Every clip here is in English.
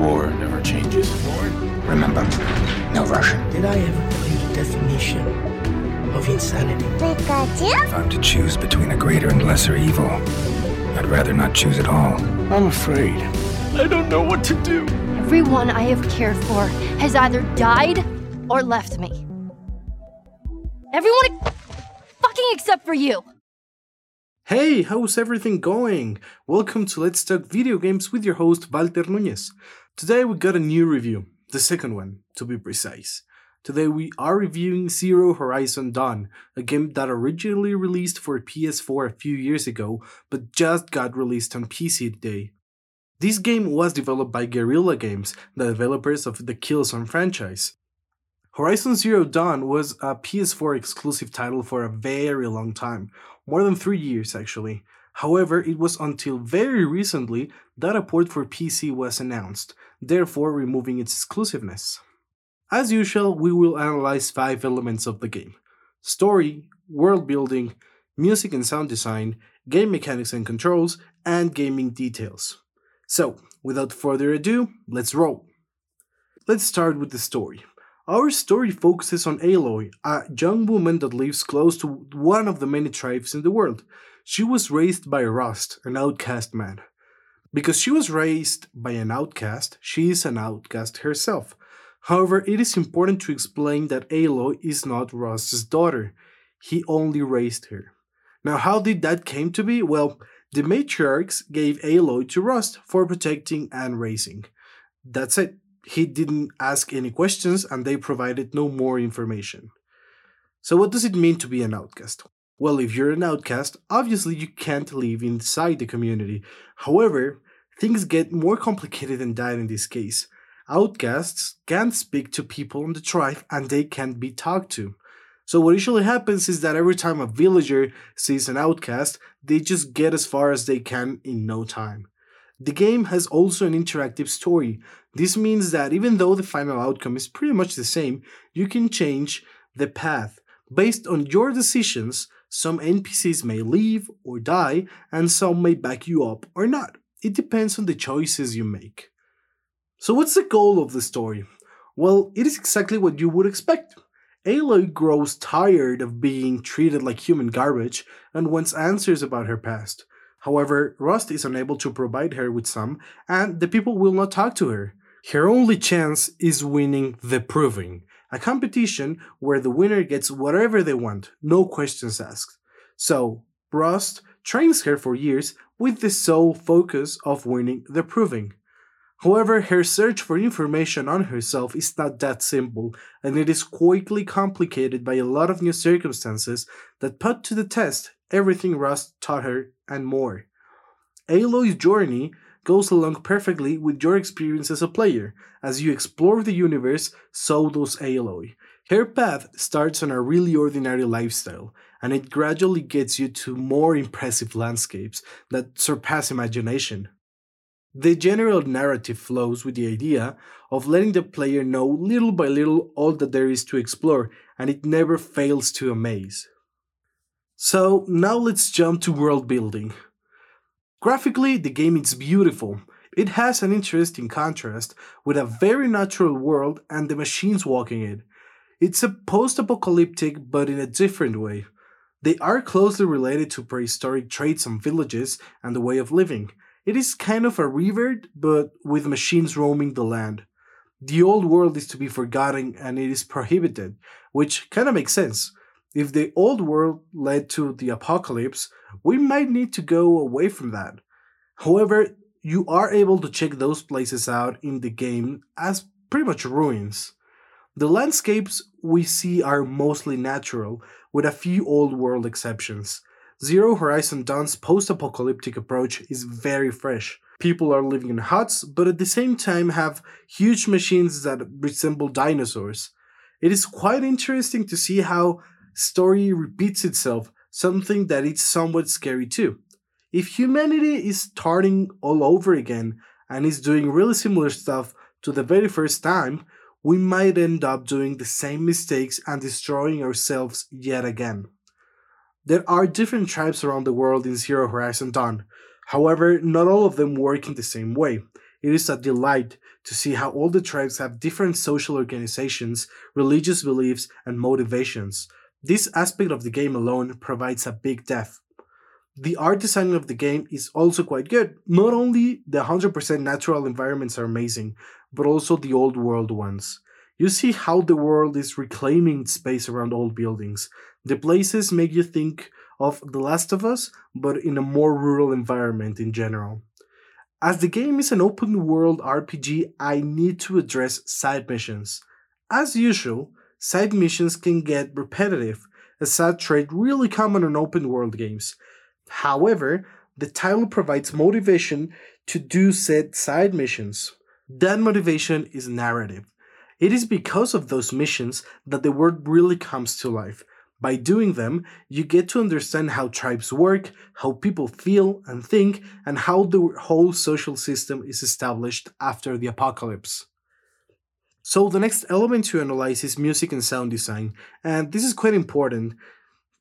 War never changes. Remember, no Russian. Did I ever tell you the definition of insanity? If I'm to choose between a greater and lesser evil, I'd rather not choose at all. I'm afraid. I don't know what to do. Everyone I have cared for has either died or left me. Everyone fucking except for you. Hey, how's everything going? Welcome to Let's Talk Video Games with your host Walter Nunez. Today we got a new review, the second one, to be precise. Today we are reviewing Zero Horizon Dawn, a game that originally released for PS4 a few years ago, but just got released on PC today. This game was developed by Guerrilla Games, the developers of the Killzone franchise. Horizon Zero Dawn was a PS4 exclusive title for a very long time, more than 3 years actually. However, it was until very recently that a port for PC was announced, therefore removing its exclusiveness. As usual, we will analyze 5 elements of the game story, world building, music and sound design, game mechanics and controls, and gaming details. So, without further ado, let's roll. Let's start with the story. Our story focuses on Aloy, a young woman that lives close to one of the many tribes in the world. She was raised by Rost, an outcast man. Because she was raised by an outcast, she is an outcast herself. However, it is important to explain that Aloy is not Rost's daughter. He only raised her. Now, how did that came to be? Well, the matriarchs gave Aloy to Rost for protecting and raising. That's it he didn't ask any questions and they provided no more information. So, what does it mean to be an outcast? Well, if you're an outcast, obviously you can't live inside the community. However, things get more complicated than that in this case. Outcasts can't speak to people in the tribe and they can't be talked to. So, what usually happens is that every time a villager sees an outcast, they just get as far as they can in no time. The game has also an interactive story. This means that even though the final outcome is pretty much the same, you can change the path. Based on your decisions, some NPCs may leave or die, and some may back you up or not. It depends on the choices you make. So, what's the goal of the story? Well, it is exactly what you would expect. Aloy grows tired of being treated like human garbage and wants answers about her past. However, Rost is unable to provide her with some, and the people will not talk to her. Her only chance is winning the Proving, a competition where the winner gets whatever they want, no questions asked. So, Rost trains her for years with the sole focus of winning the Proving. However, her search for information on herself is not that simple, and it is quickly complicated by a lot of new circumstances that put to the test everything Rost taught her and more. Aloy's journey goes along perfectly with your experience as a player. As you explore the universe, so does Aloy. Her path starts on a really ordinary lifestyle, and it gradually gets you to more impressive landscapes that surpass imagination. The general narrative flows with the idea of letting the player know little by little all that there is to explore, and it never fails to amaze. So now let's jump to world building. Graphically, the game is beautiful. It has an interesting contrast with a very natural world and the machines walking it. It's a post apocalyptic but in a different way. They are closely related to prehistoric traits and villages and the way of living. It is kind of a revert, but with machines roaming the land. The old world is to be forgotten and it is prohibited, which kind of makes sense. If the old world led to the apocalypse, we might need to go away from that. However, you are able to check those places out in the game as pretty much ruins. The landscapes we see are mostly natural, with a few old world exceptions. Zero Horizon Dawn's post apocalyptic approach is very fresh. People are living in huts, but at the same time have huge machines that resemble dinosaurs. It is quite interesting to see how story repeats itself, something that is somewhat scary too. If humanity is starting all over again and is doing really similar stuff to the very first time, we might end up doing the same mistakes and destroying ourselves yet again. There are different tribes around the world in Zero Horizon Dawn. However, not all of them work in the same way. it is a delight to see how all the tribes have different social organizations, religious beliefs, and motivations. This aspect of the game alone provides a big depth. The art design of the game is also quite good. Not only the 100% natural environments are amazing, but also the old world ones. You see how the world is reclaiming space around old buildings. The places make you think of The Last of Us, but in a more rural environment in general. As the game is an open world RPG, I need to address side missions. As usual, side missions can get repetitive, a sad trait really common in open world games. However, the title provides motivation to do said side missions. That motivation is narrative. It is because of those missions that the world really comes to life. By doing them, you get to understand how tribes work, how people feel and think, and how the whole social system is established after the apocalypse. So, the next element to analyze is music and sound design, and this is quite important.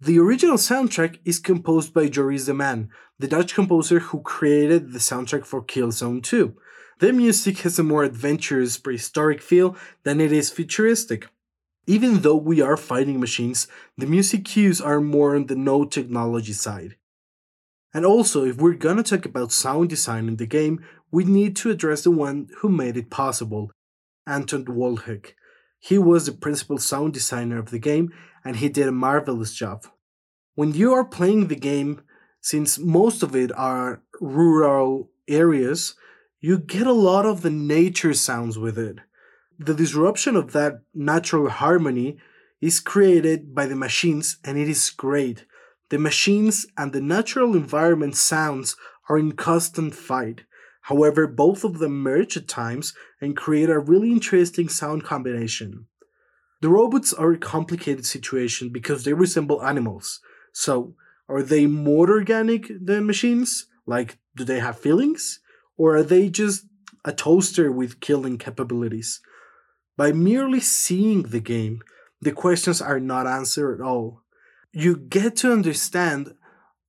The original soundtrack is composed by Joris de Man, the Dutch composer who created the soundtrack for Killzone 2. The music has a more adventurous, prehistoric feel than it is futuristic. Even though we are fighting machines, the music cues are more on the no technology side. And also, if we're gonna talk about sound design in the game, we need to address the one who made it possible, Anton Woldhek. He was the principal sound designer of the game, and he did a marvelous job. When you are playing the game, since most of it are rural areas, you get a lot of the nature sounds with it the disruption of that natural harmony is created by the machines and it is great. The machines and the natural environment sounds are in constant fight. However, both of them merge at times and create a really interesting sound combination. The robots are a complicated situation because they resemble animals. So, are they more organic than machines? Like, do they have feelings? Or are they just a toaster with killing capabilities? By merely seeing the game, the questions are not answered at all. You get to understand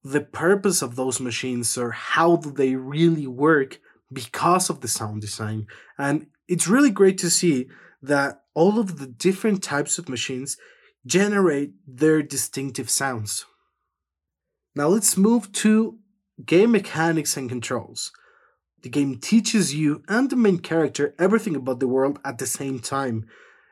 the purpose of those machines or how do they really work because of the sound design. And it's really great to see that all of the different types of machines generate their distinctive sounds. Now let's move to game mechanics and controls. The game teaches you and the main character everything about the world at the same time.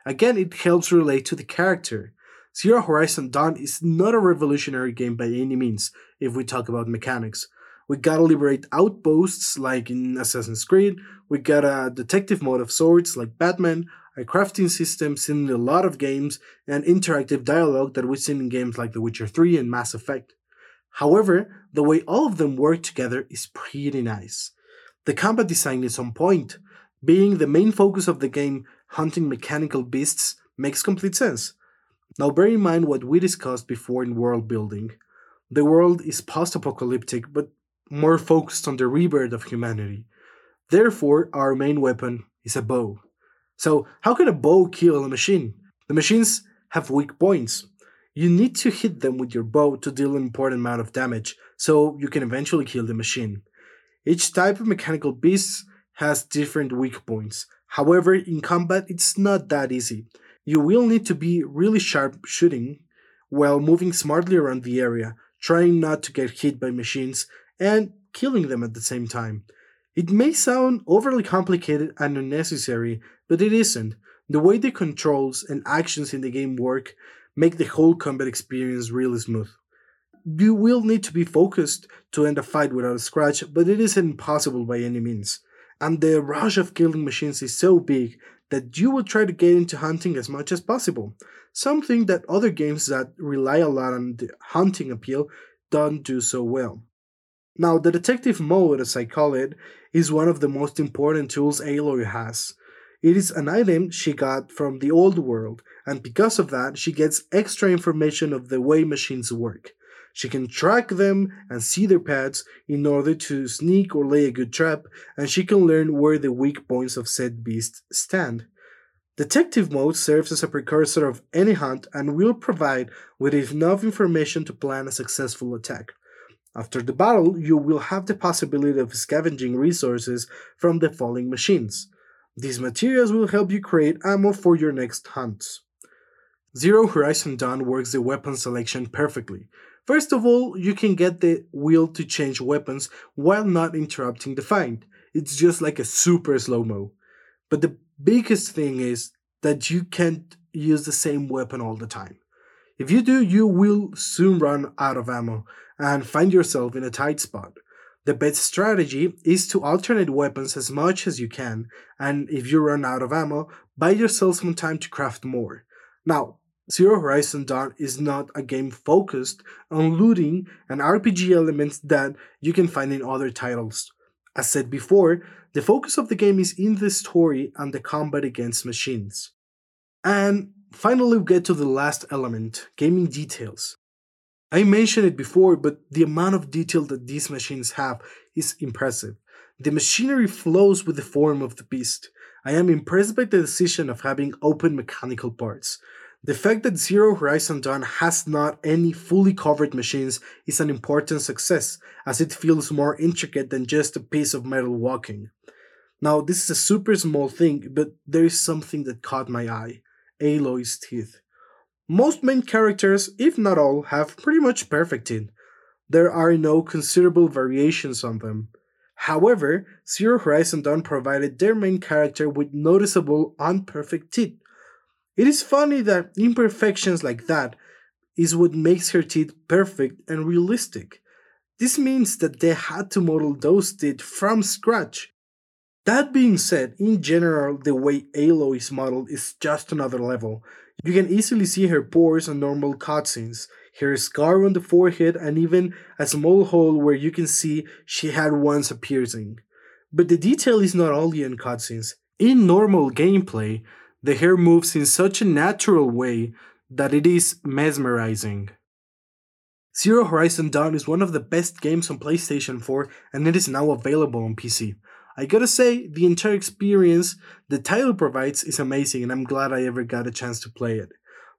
Again, it helps relate to the character. Zero Horizon Dawn is not a revolutionary game by any means, if we talk about mechanics. We gotta liberate outposts like in Assassin's Creed, we got a detective mode of sorts like Batman, a crafting system seen in a lot of games, and interactive dialogue that we've seen in games like The Witcher 3 and Mass Effect. However, the way all of them work together is pretty nice. The combat design is on point. Being the main focus of the game, hunting mechanical beasts makes complete sense. Now bear in mind what we discussed before in world building. The world is post-apocalyptic, but more focused on the rebirth of humanity. Therefore, our main weapon is a bow. So, how can a bow kill a machine? The machines have weak points. You need to hit them with your bow to deal an important amount of damage, so you can eventually kill the machine. Each type of mechanical beast has different weak points. However, in combat, it's not that easy. You will need to be really sharp shooting while moving smartly around the area, trying not to get hit by machines and killing them at the same time. It may sound overly complicated and unnecessary, but it isn't. The way the controls and actions in the game work make the whole combat experience really smooth you will need to be focused to end a fight without a scratch, but it isn't impossible by any means. And the rush of killing machines is so big that you will try to get into hunting as much as possible, something that other games that rely a lot on the hunting appeal don't do so well. Now, the detective mode, as I call it, is one of the most important tools Aloy has. It is an item she got from the old world, and because of that, she gets extra information of the way machines work. She can track them and see their paths in order to sneak or lay a good trap, and she can learn where the weak points of said beast stand. Detective mode serves as a precursor of any hunt and will provide with enough information to plan a successful attack. After the battle, you will have the possibility of scavenging resources from the falling machines. These materials will help you create ammo for your next hunts. Zero Horizon Dawn works the weapon selection perfectly. First of all, you can get the wheel to change weapons while not interrupting the fight. It's just like a super slow mo. But the biggest thing is that you can't use the same weapon all the time. If you do, you will soon run out of ammo and find yourself in a tight spot. The best strategy is to alternate weapons as much as you can, and if you run out of ammo, buy yourself some time to craft more. Now, Zero Horizon Dawn is not a game focused on looting and RPG elements that you can find in other titles. As said before, the focus of the game is in the story and the combat against machines. And finally, we get to the last element gaming details. I mentioned it before, but the amount of detail that these machines have is impressive. The machinery flows with the form of the beast. I am impressed by the decision of having open mechanical parts. The fact that Zero Horizon Dawn has not any fully covered machines is an important success, as it feels more intricate than just a piece of metal walking. Now, this is a super small thing, but there is something that caught my eye Aloy's teeth. Most main characters, if not all, have pretty much perfect teeth. There are no considerable variations on them. However, Zero Horizon Dawn provided their main character with noticeable unperfect teeth. It is funny that imperfections like that is what makes her teeth perfect and realistic. This means that they had to model those teeth from scratch. That being said, in general, the way Aloy is modeled is just another level. You can easily see her pores on normal cutscenes, her scar on the forehead, and even a small hole where you can see she had once a piercing. But the detail is not only in cutscenes. In normal gameplay, the hair moves in such a natural way that it is mesmerizing. Zero Horizon Dawn is one of the best games on PlayStation 4 and it is now available on PC. I gotta say, the entire experience the title provides is amazing and I'm glad I ever got a chance to play it.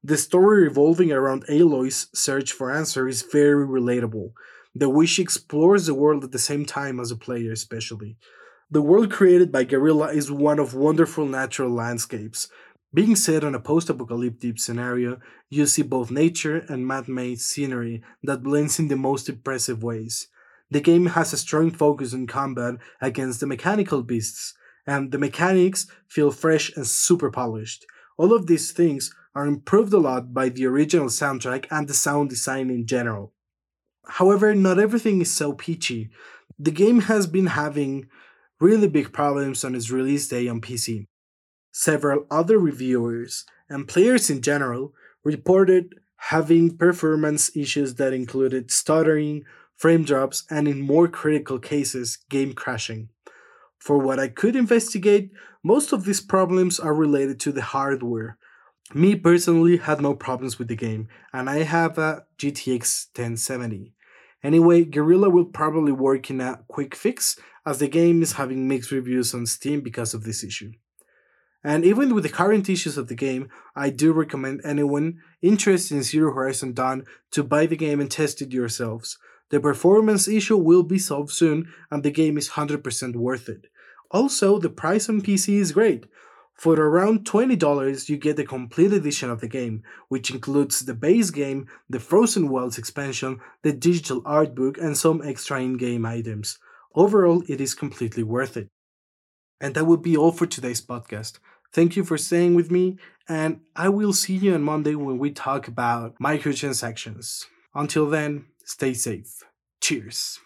The story revolving around Aloy's search for answer is very relatable. The way she explores the world at the same time as a player, especially. The world created by Guerrilla is one of wonderful natural landscapes. Being set on a post apocalyptic scenario, you see both nature and man made scenery that blends in the most impressive ways. The game has a strong focus on combat against the mechanical beasts, and the mechanics feel fresh and super polished. All of these things are improved a lot by the original soundtrack and the sound design in general. However, not everything is so peachy. The game has been having really big problems on its release day on PC. Several other reviewers and players in general reported having performance issues that included stuttering, frame drops, and in more critical cases, game crashing. For what I could investigate, most of these problems are related to the hardware. Me personally had no problems with the game, and I have a GTX 1070. Anyway, Guerrilla will probably work in a quick fix as the game is having mixed reviews on Steam because of this issue. And even with the current issues of the game, I do recommend anyone interested in Zero Horizon Dawn to buy the game and test it yourselves. The performance issue will be solved soon and the game is 100% worth it. Also, the price on PC is great. For around $20, you get the complete edition of the game, which includes the base game, the Frozen Wilds expansion, the digital art book, and some extra in game items. Overall, it is completely worth it. And that would be all for today's podcast. Thank you for staying with me, and I will see you on Monday when we talk about microtransactions. Until then, stay safe. Cheers.